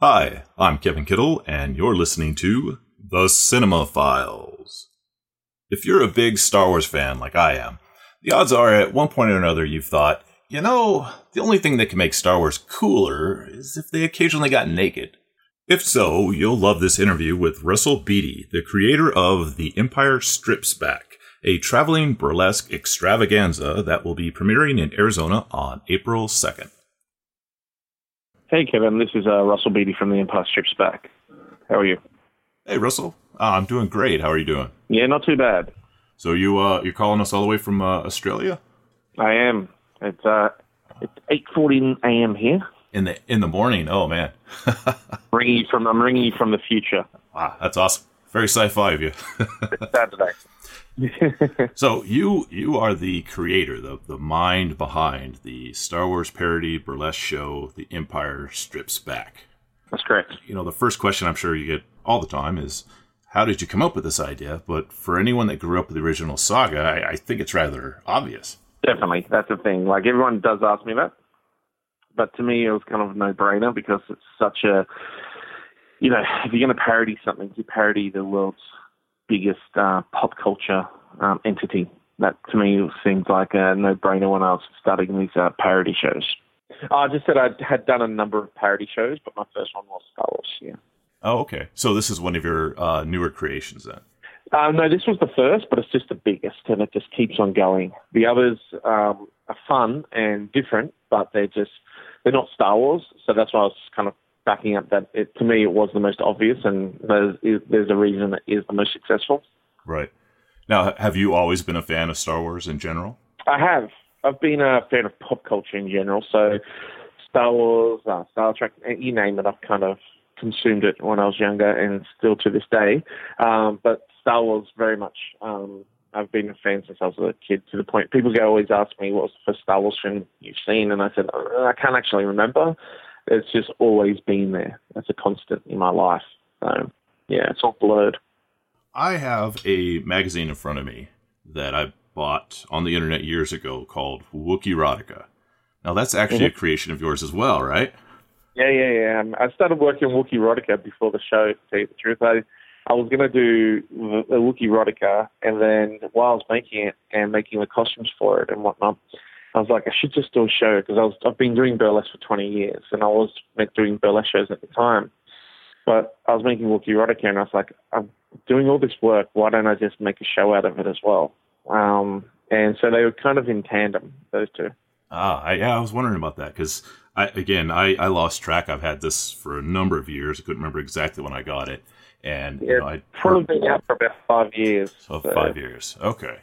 Hi, I'm Kevin Kittle, and you're listening to The Cinema Files. If you're a big Star Wars fan like I am, the odds are at one point or another you've thought, you know, the only thing that can make Star Wars cooler is if they occasionally got naked. If so, you'll love this interview with Russall Beattie, the creator of The Empire Strips Back, a traveling burlesque extravaganza that will be premiering in Arizona on April 2nd. Hey, Kevin. This is uh, Russall Beattie from The Empire Strips Back. How are you? Hey, Russall. Uh, I'm doing great. How are you doing? Yeah, not too bad. So you uh, you're calling us all the way from uh, Australia? I am. It's uh, it's eight forty a.m. here. In the in the morning. Oh man. ringing you from I'm ringing you from the future. Wow, that's awesome. Very sci-fi of you. it's Saturday. so you you are the creator, the the mind behind the Star Wars parody burlesque show, The Empire Strips Back. That's correct. You know, the first question I'm sure you get all the time is, how did you come up with this idea? But for anyone that grew up with the original saga, I, I think it's rather obvious. Definitely, that's the thing. Like everyone does ask me that, but to me, it was kind of a no-brainer because it's such a, you know, if you're going to parody something, you parody the world's biggest uh, pop culture um, entity. That to me seems like a no-brainer when I was starting these uh, parody shows. I just said I had done a number of parody shows, but my first one was Star Wars. Yeah. Oh, okay. So this is one of your uh, newer creations then. Uh, no, this was the first, but it's just the biggest, and it just keeps on going. The others um, are fun and different, but they're just they're not Star Wars, so that's why I was kind of backing up that it, to me it was the most obvious, and there's there's a reason it is the most successful. Right. Now, have you always been a fan of Star Wars in general? I have. I've been a fan of pop culture in general, so Star Wars, uh, Star Trek, you name it, I've kind of consumed it when I was younger and still to this day. Um, but Star Wars very much. Um, I've been a fan since I was a kid. To the point, people always ask me what was the first Star Wars film you've seen, and I said uh, I can't actually remember it's just always been there. That's a constant in my life. So yeah, it's all blurred. I have a magazine in front of me that I bought on the internet years ago called Wookiee Erotica. Now that's actually mm-hmm. a creation of yours as well, right? Yeah, yeah, yeah. Um, I started working Wookiee Erotica before the show. To tell you the truth, I I was gonna do a Wookiee Erotica, and then while I was making it and making the costumes for it and whatnot, I was like, I should just do a show because I was I've been doing burlesque for 20 years and I was doing burlesque shows at the time. But I was making Wookiee Erotica and I was like, I'm doing all this work. Why don't I just make a show out of it as well? Um, and so they were kind of in tandem, those two. Ah, I, yeah, I was wondering about that because I again I, I lost track. I've had this for a number of years. I couldn't remember exactly when I got it, and yeah, you know, I probably been out for about five years. So, so five years, okay.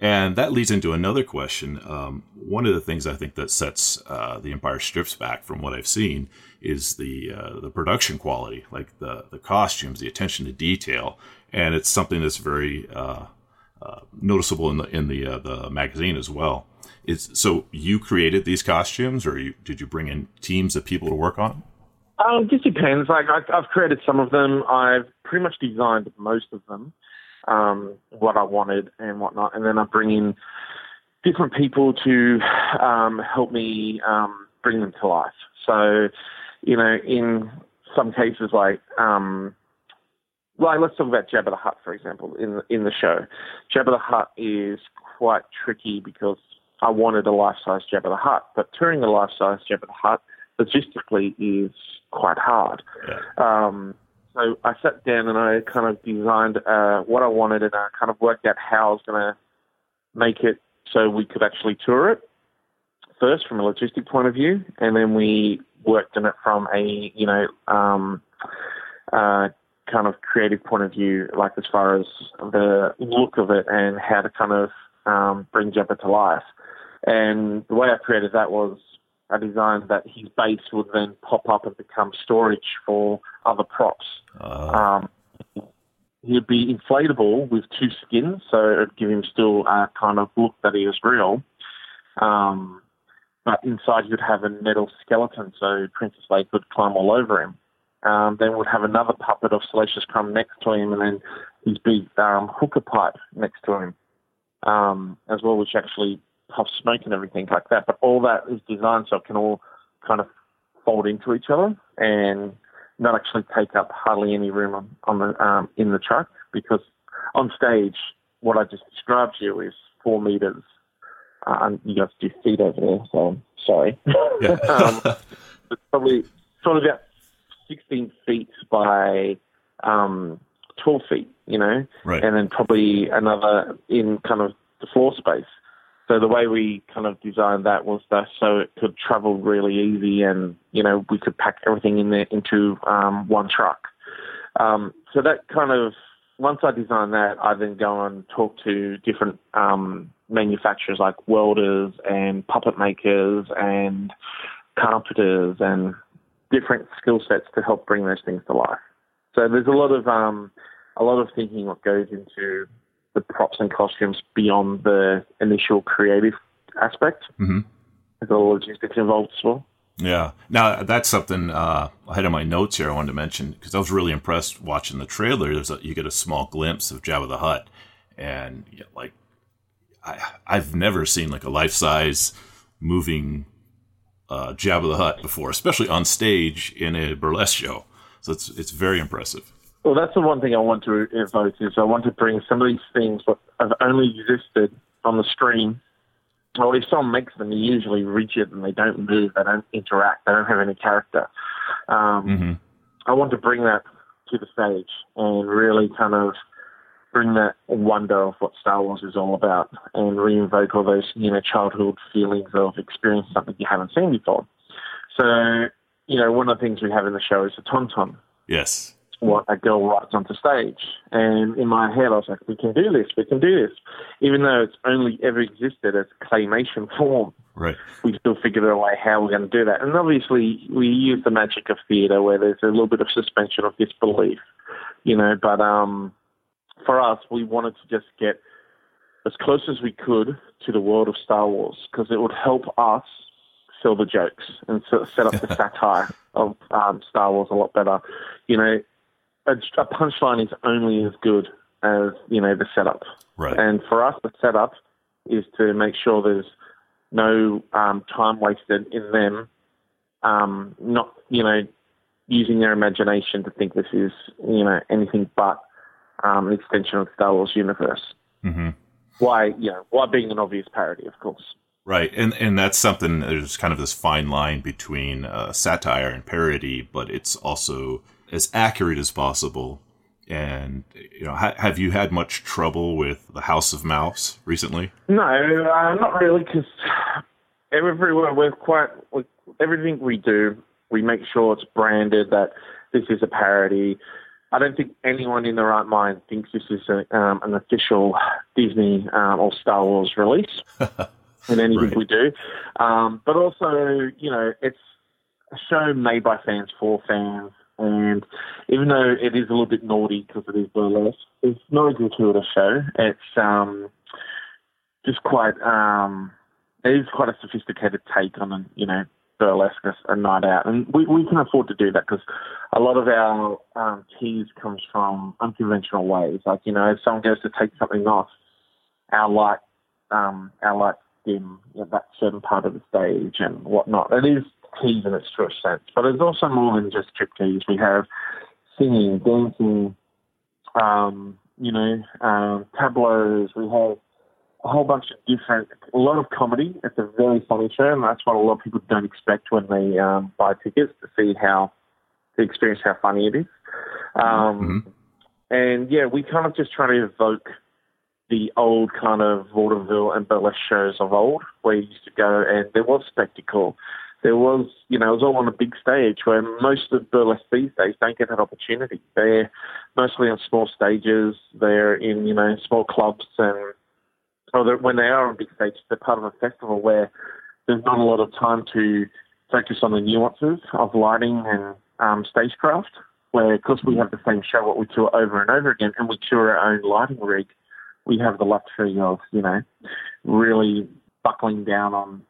And that leads into another question. Um, one of the things I think that sets uh, the Empire Strips back from what I've seen is the uh, the production quality, like the the costumes, the attention to detail, and it's something that's very uh, uh noticeable in the in the uh, the magazine as well. Is so you created these costumes, or you, did you bring in teams of people to work on? Um, it just depends. Like I, I've created some of them. I've pretty much designed most of them um, what I wanted and whatnot, and then I bring in different people to um, help me um, bring them to life. So, you know, in some cases, like um, like let's talk about Jabba the Hutt, for example, in in the show. Jabba the Hutt is quite tricky because I wanted a life size Jabba the Hutt, but touring a life size Jabba the Hutt logistically is quite hard. Yeah. Um, so I sat down and I kind of designed uh, what I wanted and I kind of worked out how I was going to make it so we could actually tour it first from a logistic point of view, and then we worked on it from a you know um, uh, kind of creative point of view, like as far as the look of it and how to kind of um, bring Jabba to life. And the way I created that was I designed that his base would then pop up and become storage for other props. Uh. Um, he'd be inflatable with two skins, so it'd give him still a kind of look that he is real. Um, but inside you'd have a metal skeleton, so Princess Leia could climb all over him. Um, then we'd have another puppet of Salacious Crumb next to him, and then his big um, hookah pipe next to him um, as well, which actually puffs smoke and everything like that. But all that is designed so it can all kind of fold into each other and not actually take up hardly any room on, on the um, in the truck because on stage, what I just described to you is four meters. And you guys do feet over there, so sorry. Yeah. um, it's probably sort of about 16 feet by um, 12 feet, you know, right. and then probably another in kind of the floor space. So the way we kind of designed that was that so it could travel really easy, and you know we could pack everything in there into um, one truck. Um, so that kind of once I designed that, I then go and talk to different um, manufacturers like welders and puppet makers and carpenters and different skill sets to help bring those things to life. So there's a lot of um, a lot of thinking what goes into the props and costumes beyond the initial creative aspect. Mm-hmm. There's a lot of logistics involved as well. Yeah. Now that's something uh, ahead of my notes here I wanted to mention because I was really impressed watching the trailer. There's a, you get a small glimpse of Jabba the Hutt, and yeah, like I, I've never seen like a life size moving uh, Jabba the Hutt before, especially on stage in a burlesque show. So it's it's very impressive. Well, that's the one thing I want to evoke is I want to bring some of these things that have only existed on the screen. Well, if someone makes them, they're usually rigid and they don't move, they don't interact, they don't have any character. Um, mm-hmm. I want to bring that to the stage and really kind of bring that wonder of what Star Wars is all about and reinvoke all those, you know, childhood feelings of experiencing something you haven't seen before. So, you know, one of the things we have in the show is a tauntaun. Yes what a girl writes onto stage. And in my head, I was like, we can do this, we can do this. Even though it's only ever existed as claymation form, right. we still figured out a way how we're going to do that. And obviously, we use the magic of theatre where there's a little bit of suspension of disbelief, you know. But um, for us, we wanted to just get as close as we could to the world of Star Wars because it would help us sell the jokes and set up the satire of um, Star Wars a lot better. You know, a, a punchline is only as good as you know the setup. Right. And for us, the setup is to make sure there's no um, time wasted in them um, not you know using their imagination to think this is you know anything but um, an extension of the Star Wars universe. Mm-hmm. Why you know why being an obvious parody, of course. Right, and and that's something. There's kind of this fine line between uh, satire and parody, but it's also as accurate as possible. And you know, ha- have you had much trouble with the House of Mouse recently? No, uh, not really, because everywhere we're quite everything we do, we make sure it's branded that this is a parody. I don't think anyone in their right mind thinks this is a, um, an official Disney um, or Star Wars release in anything right. we do. Um, but also, you know, it's a show made by fans for fans. And even though it is a little bit naughty because it is burlesque, it's not a gratuitous show. It's um, just quite um, it is quite a sophisticated take on a you know burlesque a night out, and we we can afford to do that because a lot of our um, tease comes from unconventional ways. Like you know, if someone goes to take something off, our light um, our light dim at that certain part of the stage and whatnot. It is tease in its truest sense. But it's also more than just striptease. We have singing, dancing, um, you know, um, tableaus. We have a whole bunch of different, a lot of comedy. It's a very funny show, and that's what a lot of people don't expect when they um, buy tickets to see how, to experience how funny it is. Um, mm-hmm. And yeah, we kind of just try to evoke the old kind of vaudeville and burlesque shows of old, where you used to go and there was spectacle there was, you know, it was all on a big stage where most of burlesque these days don't get that opportunity. They're mostly on small stages. They're in, you know, small clubs and, or when they are on big stages, they're part of a festival where there's not a lot of time to focus on the nuances of lighting and um, stagecraft. Where, because we have the same show, what we tour over and over again, and we tour our own lighting rig, we have the luxury of, you know, really buckling down on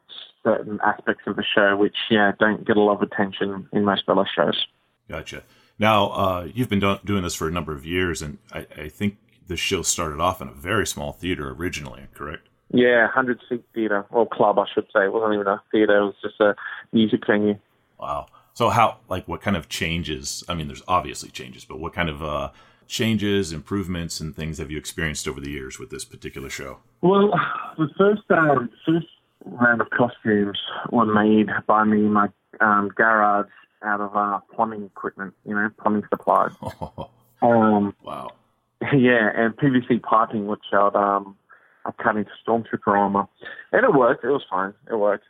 certain aspects of the show which yeah don't get a lot of attention in most other shows. Gotcha. Now uh, you've been do- doing this for a number of years, and I, I think the show started off in a very small theater originally, correct? Yeah, hundred seat theater or club, I should say. It wasn't even a theater; it was just a music venue. Wow. So how like what kind of changes? I mean, there's obviously changes, but what kind of uh, changes, improvements, and things have you experienced over the years with this particular show? Well, the first um, first round of costumes were made by me in my um, garage out of uh, plumbing equipment, you know, plumbing supplies. um, wow. Yeah, and PVC piping, which I'd um, I cut into stormtrooper armor, and it worked. It was fine. It worked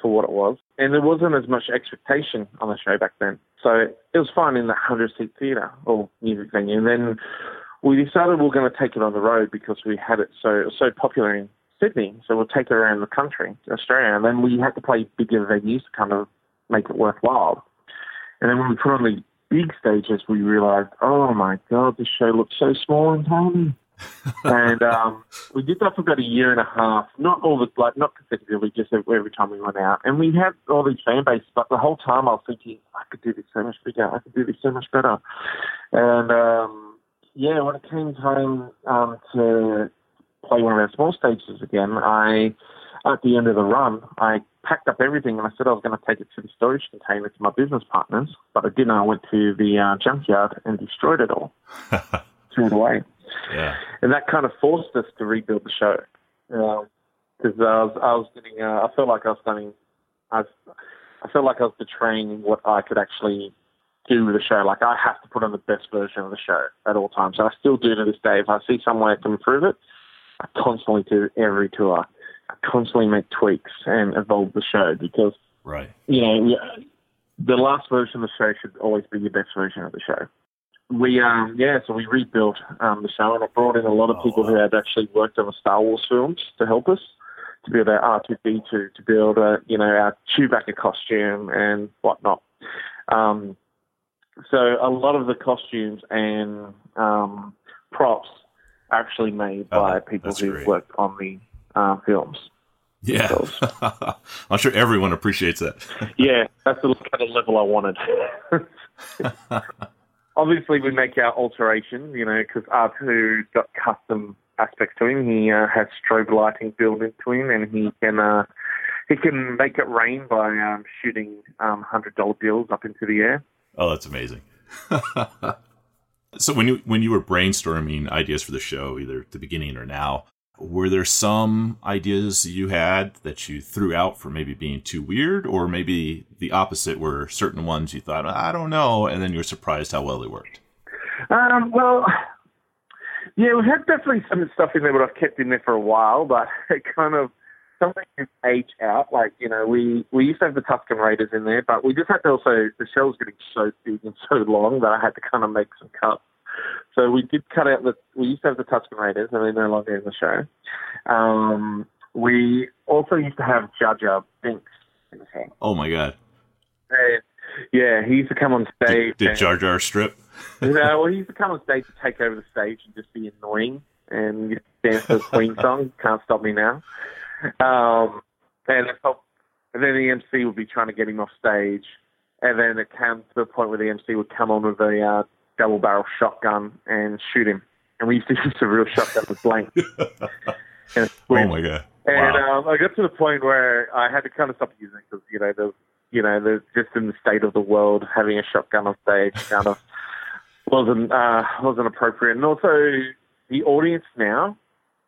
for what it was, and there wasn't as much expectation on the show back then. So it was fine in the hundred seat theatre or music venue. And then we decided we were going to take it on the road because we had it so it was so popular in Sydney. So we'll take it around the country, Australia, and then we had to play bigger venues to kind of make it worthwhile. And then when we put on the big stages, we realized, oh my god, this show looks so small and tiny. and um, we did that for about a year and a half. Not all the like, not consecutively, just every time we went out. And we had all these fan bases, but the whole time I was thinking, I could do this so much bigger. I could do this so much better. And um, yeah, when it came time um, to play one of our small stages again, I at the end of the run, I packed up everything and I said I was going to take it to the storage container to my business partners. But I didn't. I went to the uh, junkyard and destroyed it all, threw it away. Yeah. And that kind of forced us to rebuild the show. Because uh, I was, I was getting, uh, I felt like I was starting, I, was, I felt like I was betraying what I could actually do with the show. Like I have to put on the best version of the show at all times. So I still do to this day. If I see some way I can improve it, I constantly do every tour. Constantly make tweaks and evolve the show because, right. you know, the last version of the show should always be the best version of the show we um yeah, so we rebuilt um, the show and I brought in a lot of oh, people wow. who had actually worked on the Star Wars films to help us to build our R two D two, to build a you know our Chewbacca costume and whatnot. Um, so a lot of the costumes and um, props are actually made oh, by people who great. worked on the uh, films. Yeah, I'm sure everyone appreciates that. yeah, that's the kind of level I wanted obviously we make our alterations, you know, because R2's got custom aspects to him. He uh, has strobe lighting built into him, and he can uh, he can make it rain by um, shooting um, hundred dollar bills up into the air. Oh, that's amazing. so when you when you were brainstorming ideas for the show, either at the beginning or now, were there some ideas you had that you threw out for maybe being too weird, or maybe the opposite, were certain ones you thought, I don't know, and then you were surprised how well they worked? Um, well, yeah, we had definitely some stuff in there, that I've kept in there for a while, but it kind of something aged out. Like, you know, we, we used to have the Tusken Raiders in there, but we just had to also, the shell's getting so big and so long that I had to kind of make some cuts. So we did cut out the. We used to have the Tusken Raiders, and they're no longer in the show. Um, we also used to have Jar Jar Binks in the show. Oh my god! And, yeah, he used to come on stage. Did, did Jar Jar strip? you know, well, he used to come on stage to take over the stage and just be annoying and dance the Queen song. Can't stop me now. Um, and, and then the MC would be trying to get him off stage, and then it came to the point where the MC would come on with a uh, double barrel shotgun and shoot him. And we used to use a real shotgun with blank. oh my god! And wow. um, I got to the point where I had to kind of stop using it because you know the you know the just in the state of the world having a shotgun on stage kind of wasn't uh, wasn't appropriate. And also the audience now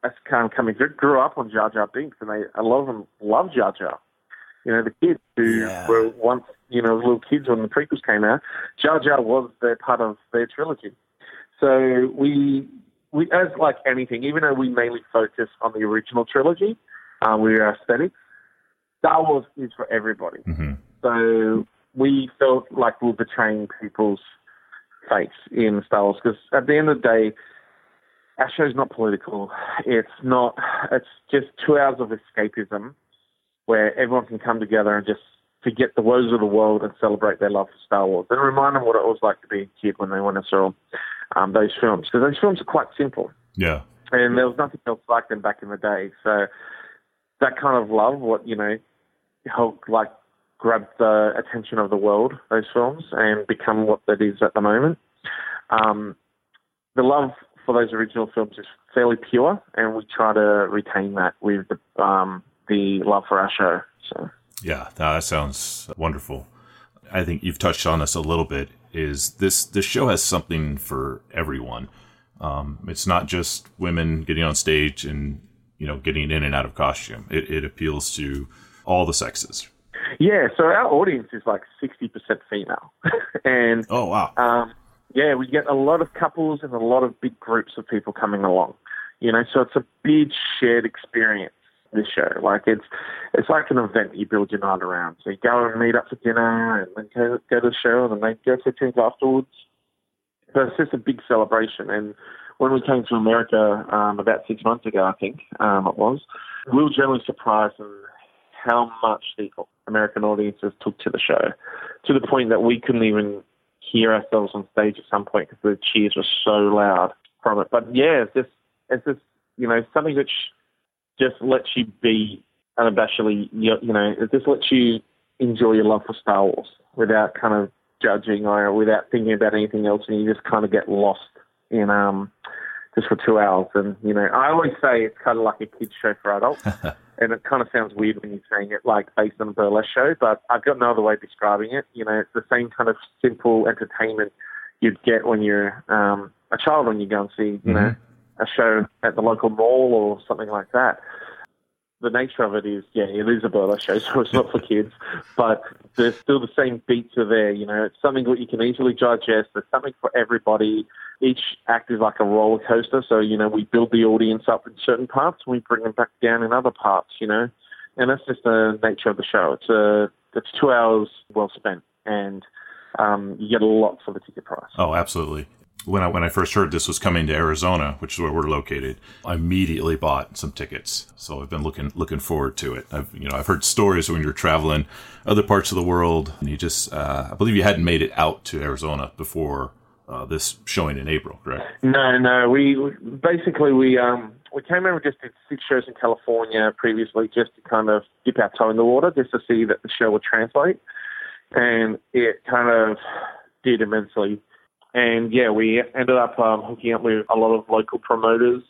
that's kind of coming through grew up on Jar Jar Binks, and they a lot of them love Jar Jar. You know, the kids who yeah. were once you know, little kids when the prequels came out, Jar Jar was their part of their trilogy. So we, we as like anything, even though we mainly focus on the original trilogy, um, we are aesthetics. Star Wars is for everybody. Mm-hmm. So we felt like we were betraying people's faith in Star Wars because at the end of the day, our show's not political. It's not. It's just two hours of escapism where everyone can come together and just forget the woes of the world and celebrate their love for Star Wars and remind them what it was like to be a kid when they went and saw um, those films. Because those films are quite simple. Yeah. And there was nothing else like them back in the day. So that kind of love, what, you know, helped like grab the attention of the world, those films, and become what that is at the moment. Um, the love for those original films is fairly pure, and we try to retain that with the, um, the love for our show. So. Yeah, that sounds wonderful. I think you've touched on this a little bit. Is this this show has something for everyone? Um, it's not just women getting on stage and you know getting in and out of costume. It, it appeals to all the sexes. Yeah, so our audience is like sixty percent female, and oh wow, um, yeah, we get a lot of couples and a lot of big groups of people coming along. You know, so it's a big shared experience. This show, like it's it's like an event you build your night around. So you go and meet up for dinner, and then go, go to the show, and then go for drinks afterwards. So it's just a big celebration. And when we came to America um, about six months ago, I think um, it was, we were generally surprised in how much the American audiences took to the show, to the point that we couldn't even hear ourselves on stage at some point because the cheers were so loud from it. But yeah, it's just it's just you know something which just lets you be unabashedly you, you know it just lets you enjoy your love for Star Wars without kind of judging or without thinking about anything else, and you just kind of get lost in um just for two hours. And you know, I always say it's kind of like a kids show for adults. and it kind of sounds weird when you're saying it like based on a burlesque show, but I've got no other way of describing it. You know, it's the same kind of simple entertainment you'd get when you're um, a child when you go and see, you mm-hmm. know, a show at the local mall or something like that the nature of it is, yeah, it is a burlesque show, so it's not for kids, but there's still the same beats are there. You know, it's something that you can easily digest. There's something for everybody. Each act is like a roller coaster, so you know we build the audience up in certain parts, and we bring them back down in other parts. You know, and that's just the nature of the show. It's a it's two hours well spent, and um, you get a lot for the ticket price. Oh, absolutely when I when I first heard this was coming to Arizona, which is where we're located, I immediately bought some tickets. So I've been looking looking forward to it. I've you know I've heard stories when you're traveling other parts of the world, and you just uh, I believe you hadn't made it out to Arizona before uh, this showing in April, correct? No, no. We basically we um we came over just did six shows in California previously, just to kind of dip our toe in the water, just to see that the show would translate, and it kind of did immensely and yeah, we ended up um, hooking up with a lot of local promoters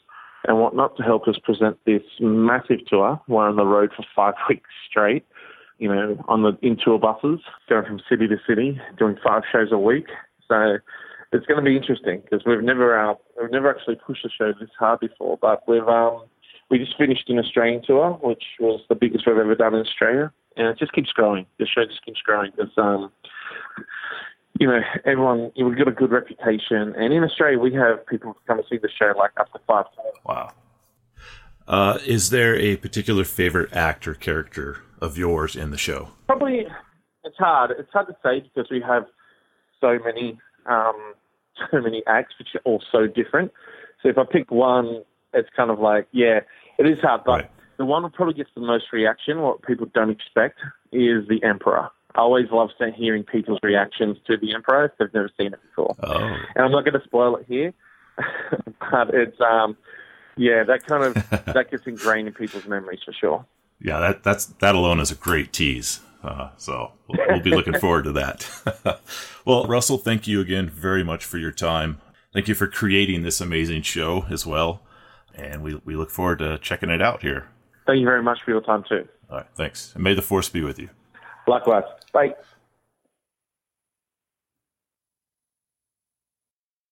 and whatnot to help us present this massive tour. We're on the road for five weeks straight, you know, on the in tour buses, going from city to city, doing five shows a week. So it's going to be interesting because we've never uh, we've never actually pushed a show this hard before. But we've um, we just finished an Australian tour, which was the biggest we've ever done in Australia, and it just keeps growing. The show just keeps growing because um, you know, everyone, we've got a good reputation. And in Australia, we have people come and see the show like up to five times. Wow. Uh, is there a particular favorite actor character of yours in the show? Probably, it's hard. It's hard to say because we have so many, um, so many acts which are all so different. So if I pick one, it's kind of like, yeah, it is hard. But right. the one that probably gets the most reaction, what people don't expect, is the Emperor. I always love hearing people's reactions to the Emperor if they've never seen it before. Oh. And I'm not going to spoil it here, but it's um, yeah, that kind of that gets ingrained in people's memories for sure. Yeah, that that's that alone is a great tease. Uh, so we'll, we'll be looking forward to that. well, Russall, thank you again very much for your time. Thank you for creating this amazing show as well, and we we look forward to checking it out here. Thank you very much for your time too. All right, thanks, and may the force be with you. Likewise. Bye.